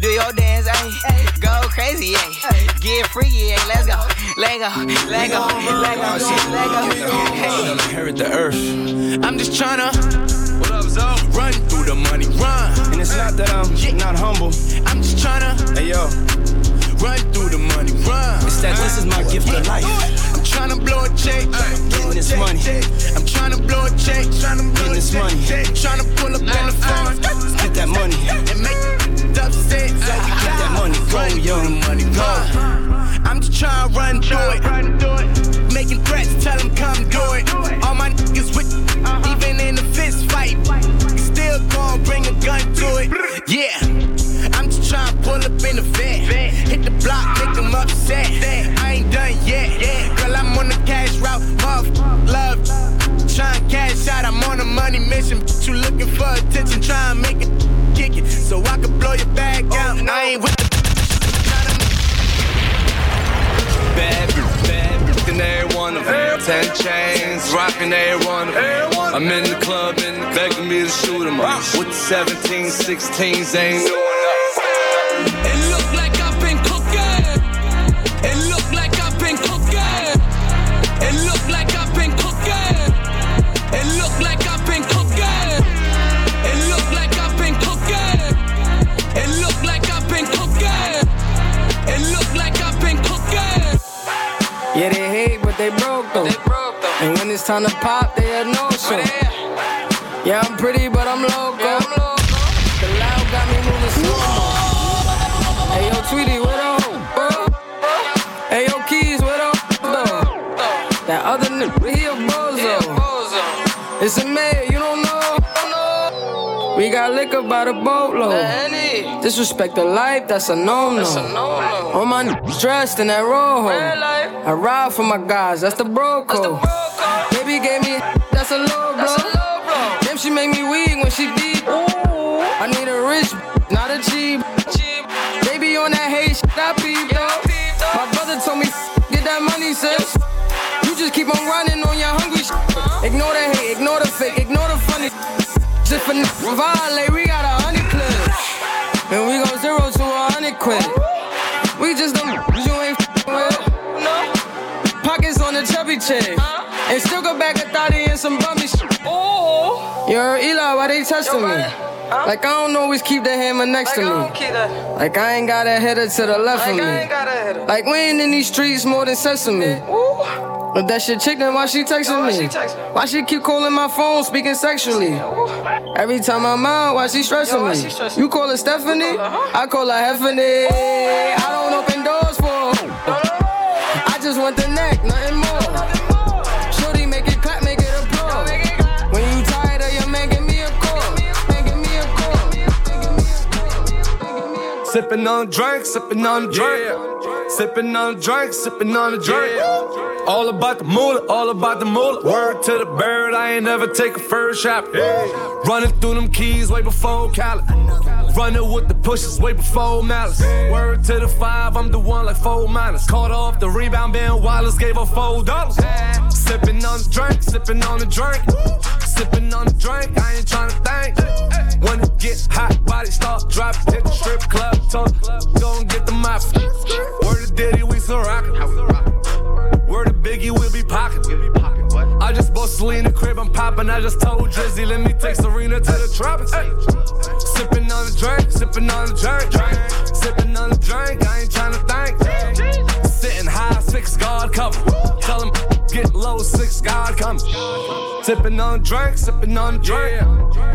do your dance, hey. Go crazy, hey. Get freaky, hey. Let's go, let go, let go, let go, let go. Hey. Inherit the earth. I'm just tryna. What up, Zo? Run through the money, run. And it's not that I'm not humble. I'm just tryna. Hey yo. Run through the money, run. It's that this is my gift of life. I'm tryna blow a check. Getting this money. I'm tryna blow a check. Getting this money. Tryna pull up in the phone. Get that money. And make upset. Get that money. Go, yo. money, go. I'm just tryna run through it. Making threats, tell them come do it. All my niggas with, uh-huh. even in a fist fight. Gon' bring a gun to it. Yeah. I'm just tryna pull up in the vet. Hit the block, make them upset. I ain't done yet. Girl, I'm on the cash route. Muff, love. Tryna cash out, I'm on a money mission. You looking for attention, tryna make it kick it. So I can blow your bag oh, out. I ain't with the Bad, bad, in every one of them. Ten chains, rocking every one of them. I'm in the club and begging me to shoot 'em up. With the 17, 16s, ain't doing nothing. It look like they hate, but they broke though. And when it's time to pop, they had no show. Yeah, I'm pretty, but I'm loco. The loud got me moving slow. Hey, yo, Tweety, what up? Hey, yo, Keys, what up? though? That other nigga, he a bozo. It's a got liquor by the boatload. Disrespect the life, that's a no-no. All my niggas dressed in that rojo. I ride for my guys, that's the bro code. Baby gave me that's a low blow. Damn, she make me weak when she deep. I need a rich, not a cheap. Baby on that hate shit, I peep on the chubby chick. And still go back a thotty and some bummy shit. Oh. Heard Eli, why they testing me? Like I don't always keep the hammer next to me. Like I ain't got a header to the left like of me. Like we ain't in these streets more than sesame. But that shit chick, then why she texting me? Why she keep calling my phone, speaking sexually? Every time I'm out, why she stressing me? You call her Stephanie? I call her Heffany. I don't open doors for her. I just want the neck, nothing more. Sipping on drink, sipping on drink. Sipping on drink, sipping on a drink. All about the moolah, all about the moolah. Word to the bird, I ain't never take a first shot. Running through them keys way before Cali. Running with the pushes way before Malice. Word to the five, I'm the one like four minus. Caught off the rebound, Ben Wallace gave her four dollars. Sipping on the drink, sipping on the drink. Sipping on the drink, I ain't trying to think. When it get hot, body start dropping. Hit the strip club, talk, go and get the mop. Word to Diddy, we still rockin'. Word to Biggie, we'll be poppin'. top, and I'm popping. I just told Drizzy, let me take Serena to the tropics. Sipping on the drink, sipping on the drink, drink. sipping on the drink. I ain't trying to think. Sitting high, six guard cover. Tell him get low, six guard coming. Sipping on drink, sipping on drink,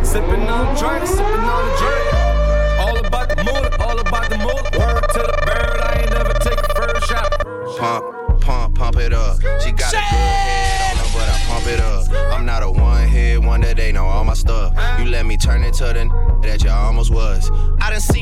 sipping on drink, sipping on drink. All about the mood, all about the mood. Word to the bird, I ain't never take a first shot. Pump, pump, pump it up. It up. I'm not a one hit wonder, they know all my stuff. You let me turn into the that you almost was. I done seen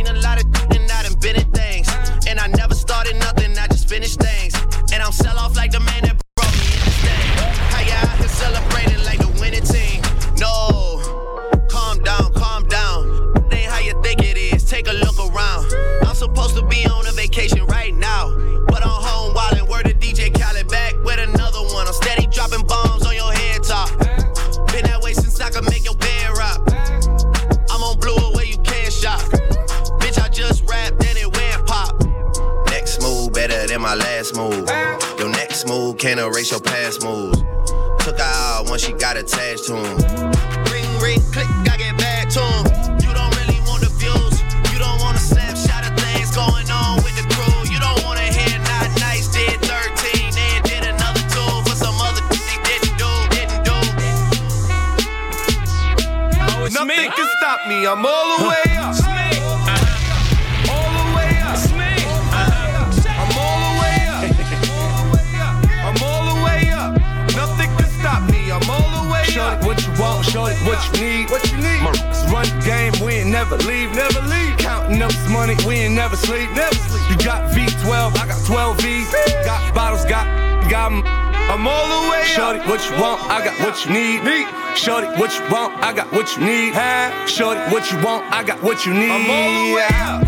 what you need. I'm all the way up.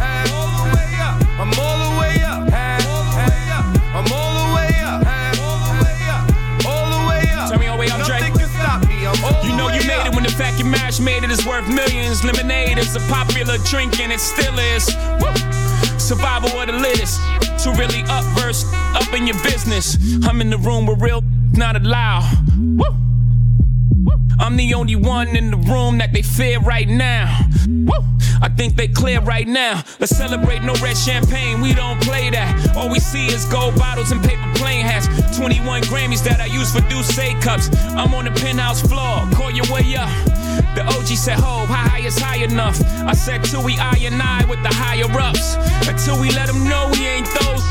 I'm all the way up. I'm all the way up. All the way up. Turn me all the way up, Drake. Nothing can stop me. I'm all You know you made it when the fact your marriage made it is worth millions. Lemonade is a popular drink and it still is. Woo! Survival of the littest. To really up verse, up in your business. I'm in the room where real not allowed. Woo! I'm the only one in the room that they fear right now. Clear right now. Let's celebrate no red champagne. We don't play that. All we see is gold bottles and paper plane hats. 21 Grammys that I use for Douce cups. I'm on the penthouse floor. Call your way up. The OG said, Ho, high is high enough? I said, till we I and I with the higher ups. Until we let them know we ain't those.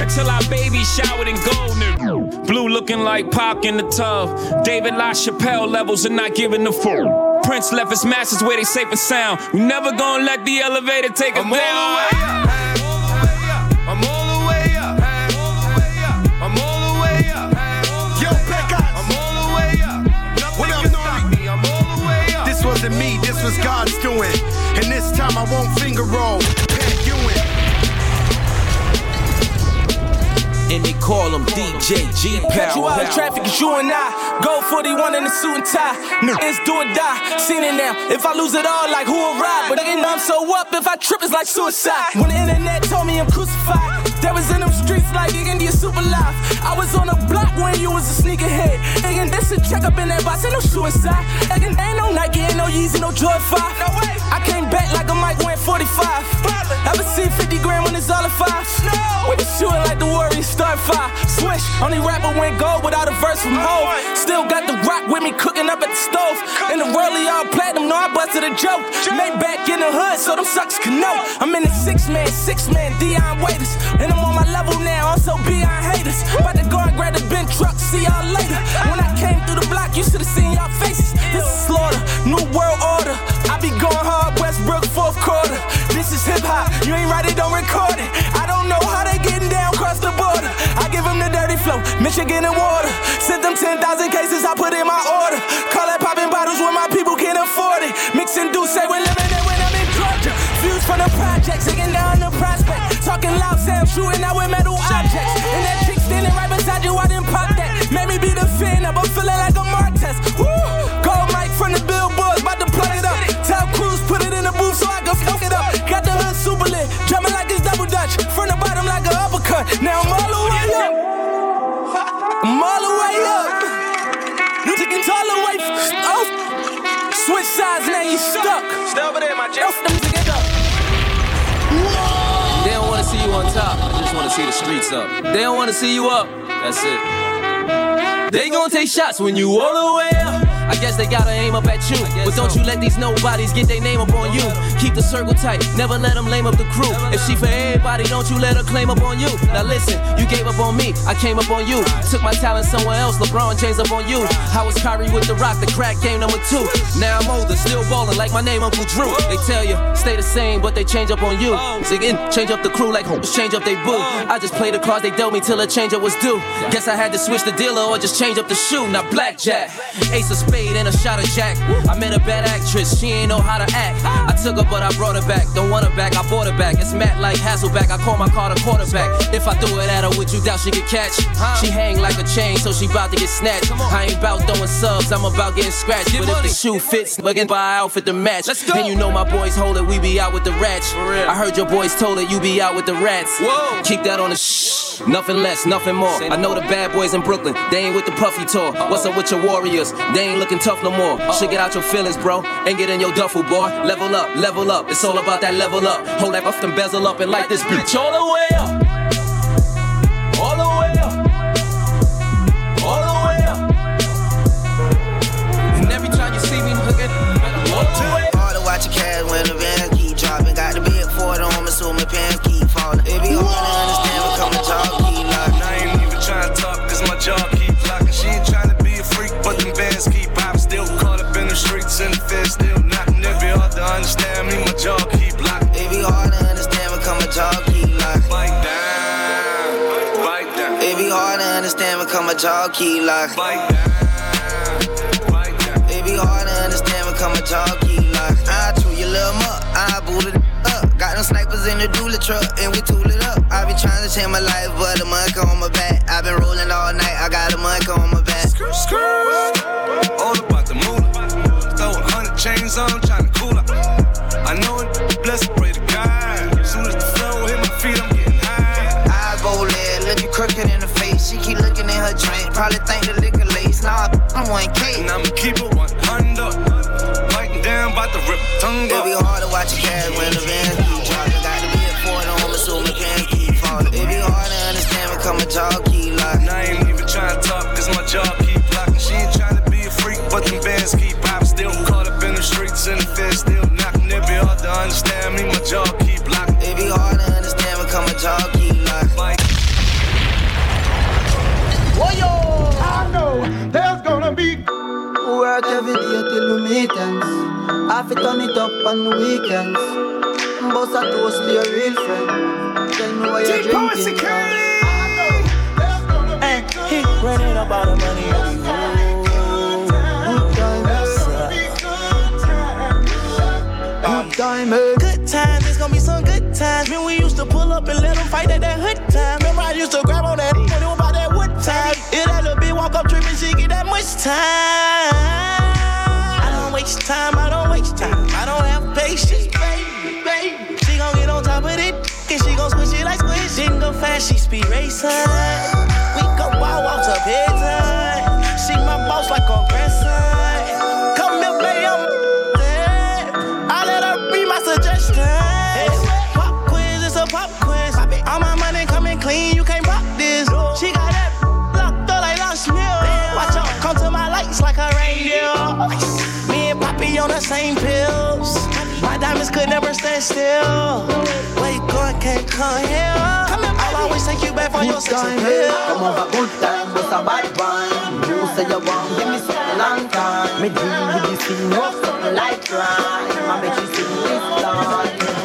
Until our baby showered in gold, nigga. Blue looking like Pac in the tub. David LaChapelle levels and not giving the full. Prince left his masters where they safe and sound. We never gonna let the elevator take us I'm all down. the way up. I'm all the way up. I'm all the way up. Yo, Pecos. I'm all the way up. What Nothing up, can stop Nori? me. I'm all the way up. This wasn't me, this was God's doing. And this time I won't finger roll. And they call him DJ G Catch you out Power. traffic, it's you and I. Go 41 in a suit and tie. No. It's do or die. Seen it now. If I lose it all, like who will ride? But again, I'm so up. If I trip, it's like suicide. When the internet told me I'm crucified, that was in them streets like India super life. I was on block when you was a sneakerhead. Again, this a check up in that box, ain't no suicide. Again, ain't no Nike, ain't no Yeezy, no Jordan 5. No way. I came back like a Mike went 45. Ever seen 50 grand when it's all a five? No. We shooting like the Warriors start five. Swish, only rapper went gold without a verse from home. Oh, Still got the rock with me cooking up at the stove. In the rollie all platinum, know I busted a joke. Made back in the hood, so them sucks can know. I'm in the six man, six man, Dion Waiters. And I'm on my level now, also beyond haters. About to go and grab the truck, see y'all later. When I came through the block, you should have seen y'all faces. This is slaughter, new world order. I be going hard, Westbrook, fourth quarter. This is hip hop, you ain't write it, don't record it. I don't know how they getting down across the border. I give them the dirty flow, Michigan and water. Sent them 10,000 cases, I put in my order. Call that popping bottles when my people can't afford it. Mixing do say we're living it when I'm in Georgia. Views from the projects, digging down the prospect. Talking loud, say I'm shooting out with metal objects. And that chick standing right beside you, I didn't pop that. Made me be the fan up, I'm feeling like a Martez. Woo! Gold mic from the billboards, about to plug it up. Tell Cruz, put it in the booth so I can fuck it up. Got the hood super lit, drumming like it's double dutch. From the bottom like an uppercut. Now I'm all the way up. I'm all the way up. You taking all the way Chuck. Stay over there, my Jeff. They don't wanna see you on top. I just wanna see the streets up. They don't wanna see you up. That's it. They gon' take shots when you all the way up. I guess they gotta aim up at you. But don't you let these nobodies get their name up on you. Keep the circle tight, never let them lame up the crew. If she for everybody, don't you let her claim up on you. Now listen, you gave up on me, I came up on you. Took my talent somewhere else, LeBron James up on you. I was Kyrie with the rock, the crack game number two. Now I'm older, still ballin' like my name Uncle Drew. They tell you, stay the same, but they change up on you. Singing, change up the crew like hoes change up they boo. I just play the cards they dealt me till a change up was due. Guess I had to switch the dealer or just change up the shoe. Now blackjack, ace of spade and a shot of jack. I met a bad actress, she ain't know how to act. I took her, but I brought her back. Don't want her back, I bought her back. It's Matt like Hasselback, I call my car the quarterback. If I threw it at her, would you doubt she could catch? She hang like a chain, so she bout to get snatched. I ain't bout throwing subs, I'm about getting scratched. But if the shoe fits, looking buy outfit to match. And you know my boys hold it, we be out with the rats. I heard your boys told it, you be out with the rats. Whoa. Keep that on the shh, nothing less, nothing more. I know the bad boys in Brooklyn, they ain't with the puffy tour. What's up with your warriors? They ain't looking tough no more. Should get out your feelings, bro, and get in your duffel, boy. Level up, level up. It's all about that level up. Hold that off and bezel up and light this bitch all the way up. Understand me, jaw keep locking. It be hard to understand what come to talk, keep locking. Bite down, bite down. It be hard to understand what come to talk, keep locking. Bite down, bite down. It be hard to understand what come to talk, keep locking. I chew your little muck, I booted it up. Got them snipers in the dually truck, and we tool it up. I be trying to change my life, but the monk on my back. I been rolling all night, I got a monk on my back. Screw, screw. All about the moolah. Throw a hundred chains on, tryna 1K. And I'ma keep it 100. Biting down, bout to rip tongue It be hard to watch your cash when the van till we meet ends. I fi turn it up on the weekends. Boss a toast to your real friend. Tell me why you're drinking. Hey, he running about the money on the Good times. Good time? Good times, it's gonna be some good times. Man, we used to pull up and let them fight at that hood time. Remember, I used to grab on that when it was about that wood time. It that little bitch walk up tripping, she get that much time. Waste time, I don't waste time. I don't have patience, baby, baby. She gon' get on top of it, and she gon' switch it like switch. Didn't go fast, she speed racing. We go wild walks up head. She my boss like on grandson. Come here, play I'm I let her be my suggestion. Pop quiz, it's a pop quiz. All my money coming clean, you can't rock this. She got that locked up like Lost Mill. Watch out, come to my lights like a reindeer. The same pills. My diamonds could never stand still. Where you going, can't come here. I'll always take you back for your sex time, appeal. Come over good time, but a bad one. You say you want give me something long time. Me deal with this thing, no something like crime. I make you sing this song.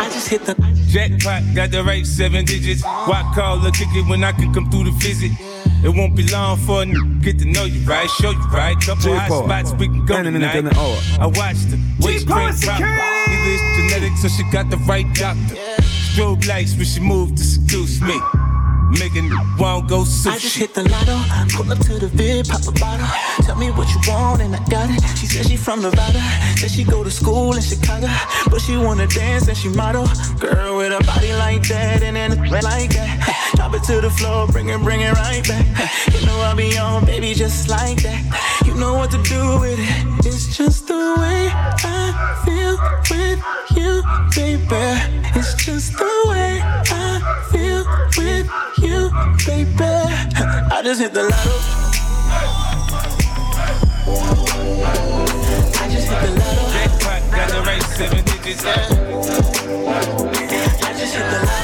I just hit the Jackpot, got the right seven digits. Why call or kick it when I can come through to visit? It won't be long for a n- get to know you, right? Show you, right? Couple hot J-Paul. spots we can go in the tonight. Oh. I watched her, waist crank pop. Either it's genetics or she got the right doctor. Strobe lights when she moved to seduce me. Making won't go sushi. I just hit the lotto, pull up to the vid, pop a bottle. Tell me what you want and I got it. She said she from Nevada, said she go to school in Chicago, but she wanna dance and she model. Girl with a body like that and then a like that. Drop it to the floor, bring it, bring it right back. You know I'll be on, baby, just like that. You know what to do with it. It's just the way I feel with you, baby. It's just the way I feel with you, baby. I just hit the lotto. I just hit the lotto. Jackpot got the right seven digits. I just hit the lotto.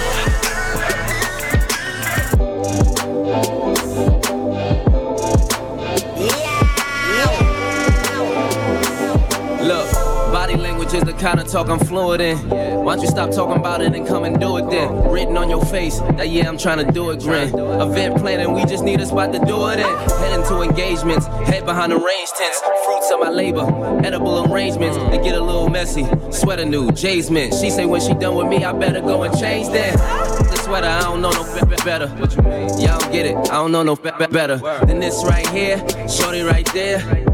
Kind of talk I'm fluent in. Why don't you stop talking about it and come and do it then? Written on your face, that yeah, I'm trying to do it, grin. Event planning, we just need a spot to do it in. Heading to engagements, head behind the range tents. Fruits of my labor, edible arrangements. They get a little messy. Sweater new, Jay's mint. She say when she done with me, I better go and change that. The sweater, I don't know no be- be- better. Y'all get it, I don't know no be- better. Than this right here, shorty right there.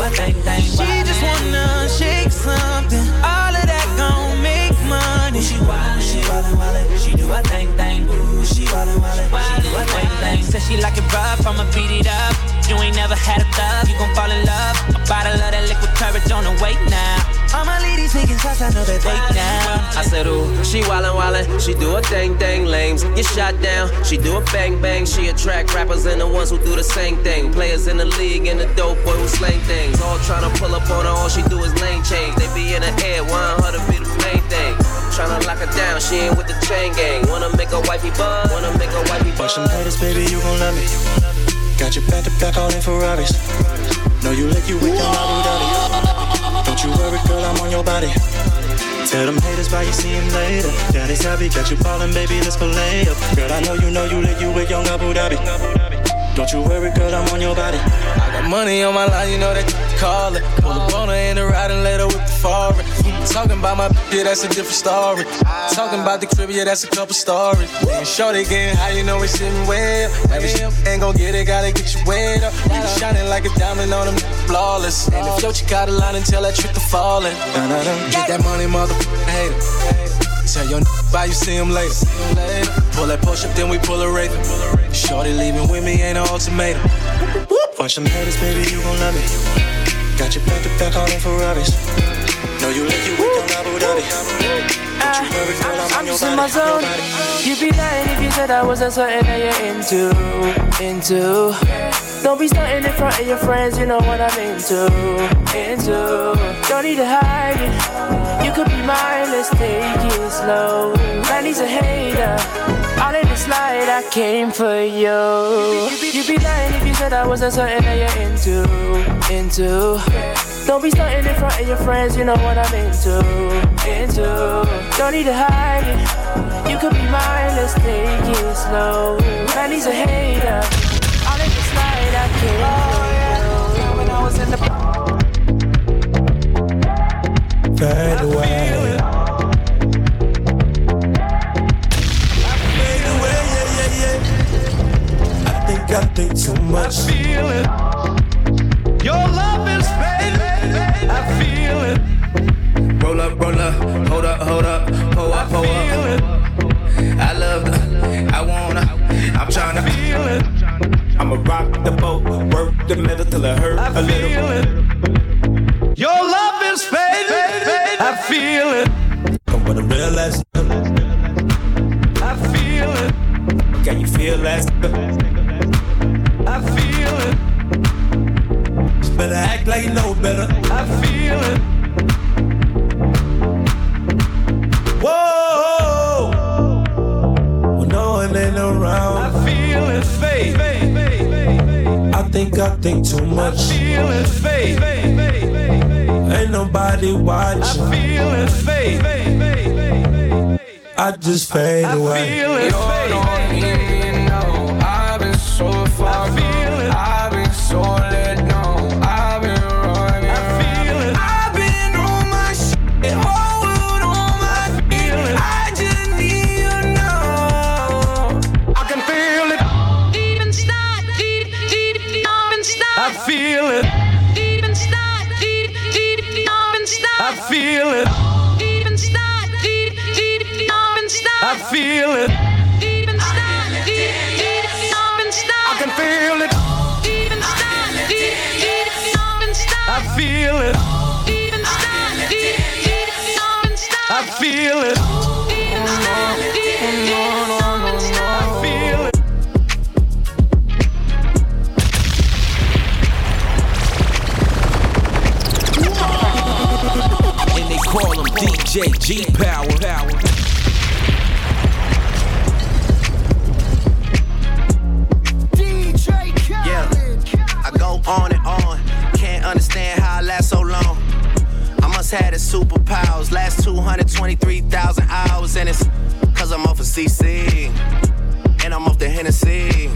Her thing, thing. She just wanna shake something. All of that gon' make money. She wildin', she wildin', wildin', she do her thing, thing. Ooh, she wildin', wildin', she do her thing, thing. Said she like it rough, I'ma beat it up. You ain't never had a thug, you gon' fall in love. A bottle of that liquid courage on the way now. All my ladies taking shots, I know that they down. I said, ooh, she wildin' wildin', she do a thing thing, lames get shot down. She do a bang bang, she attract rappers and the ones who do the same thing. Players in the league and the dope boy who slang things. All tryna pull up on her, all she do is lane change. They be in the head, want her to be the main thing. Tryna lock her down, she ain't with the chain gang. Wanna make a wifey buzz, wanna make a wifey Fuck buzz. some haters, baby, you gon' love me. Got your back to back all in Ferraris. Know you lick you with your Abu Dhabi. Don't you worry, girl, I'm on your body. Tell them haters bye, you see him later. Daddy's happy, got you ballin', baby, let's go lay up. Girl, I know you know you lick you with young Abu Dhabi. Don't you worry, girl, I'm on your body. I got money on my line, you know that call it. Pull up on her in the ride and let her with the foreign. Talking about my yeah, that's a different story. Talking about the crib, yeah, that's a couple stories. And shorty getting high, you know we sitting up. Every shit ain't gon' get it, gotta get you wet up. You shining like a diamond on them flawless. And if your chick got a line until that trick to falling. Get that money, motherfucker, hater. Tell your bye, you see him later. Pull that push up, then we pull a raven. Shorty leaving with me ain't an ultimatum. Fuck some haters, baby, you gon' love me. Got your back to back all in Ferraris. Know you lick oh, you with young Abu Dhabi. Don't you worry, girl, I'm, I'm your in body. my zone. You'd be lying if you said I wasn't something that you're into, into. Don't be stunting in front of your friends, you know what I'm into, into. Don't need to hide it. You could be mine, let's take it slow. Man, he's a hater. All in the slide, I came for you. You'd be lying if you said I wasn't something that you're into, into. Don't be stunting in front of your friends, you know what I'm into, into. Don't need to hide it. You could be mine, let's take it slow. Man, he's a hater. All in the slide, I came for you. Oh, when I was in the Fade away. can't take too much. I feel it. Your love is fading. I feel it. Roll up, roll up, hold up, hold up, pull up, pull up. I love the, I wanna, I'm trying to feel it. I'ma rock the boat, work the middle till it hurt I a little. I Feel it. Your love is fading. I feel it. But when I realize, I feel it. Can you feel that? Better act like you know better. I feel it. Whoa! When no one ain't around. I feel it, faith. I think I think too much. I feel it, faith. Ain't nobody watching. I feel it, faith. I just fade I away. feel it, faith. Feel it. Deep inside, deep, deep, deep inside. I can feel it. Deep inside, deep, deep, deep inside. I feel it. Deep inside, deep, deep, deep inside. I feel it. Deep inside, deep, deep, deep inside. I feel it. And they call him DJ G Power. Superpowers. Last 223,000 hours, and it's cause I'm off of CC. And I'm off the Hennessy.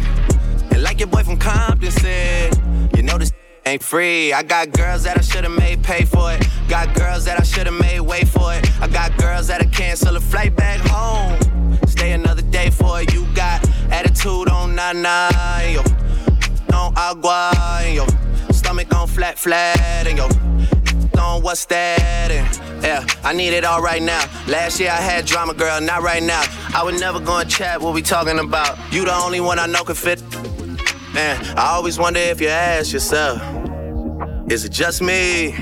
And like your boy from Compton said, you know this ain't free. I got girls that I should've made pay for it. Got girls that I should've made wait for it. I got girls that'll cancel a flight back home. Stay another day for it. You got attitude on nana, yo. On agua, and yo. Stomach on flat, flat, and yo. On what's that? And yeah, I need it all right now. Last year I had drama, girl, not right now. I would never go and chat what we talking about. You the only one I know can fit. Man, I always wonder if you ask yourself, is it just me?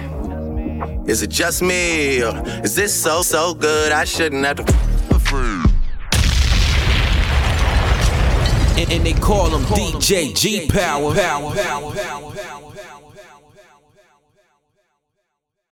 Is it just me? Or is this so, so good I shouldn't have to f- And, and they call him DJ G Power.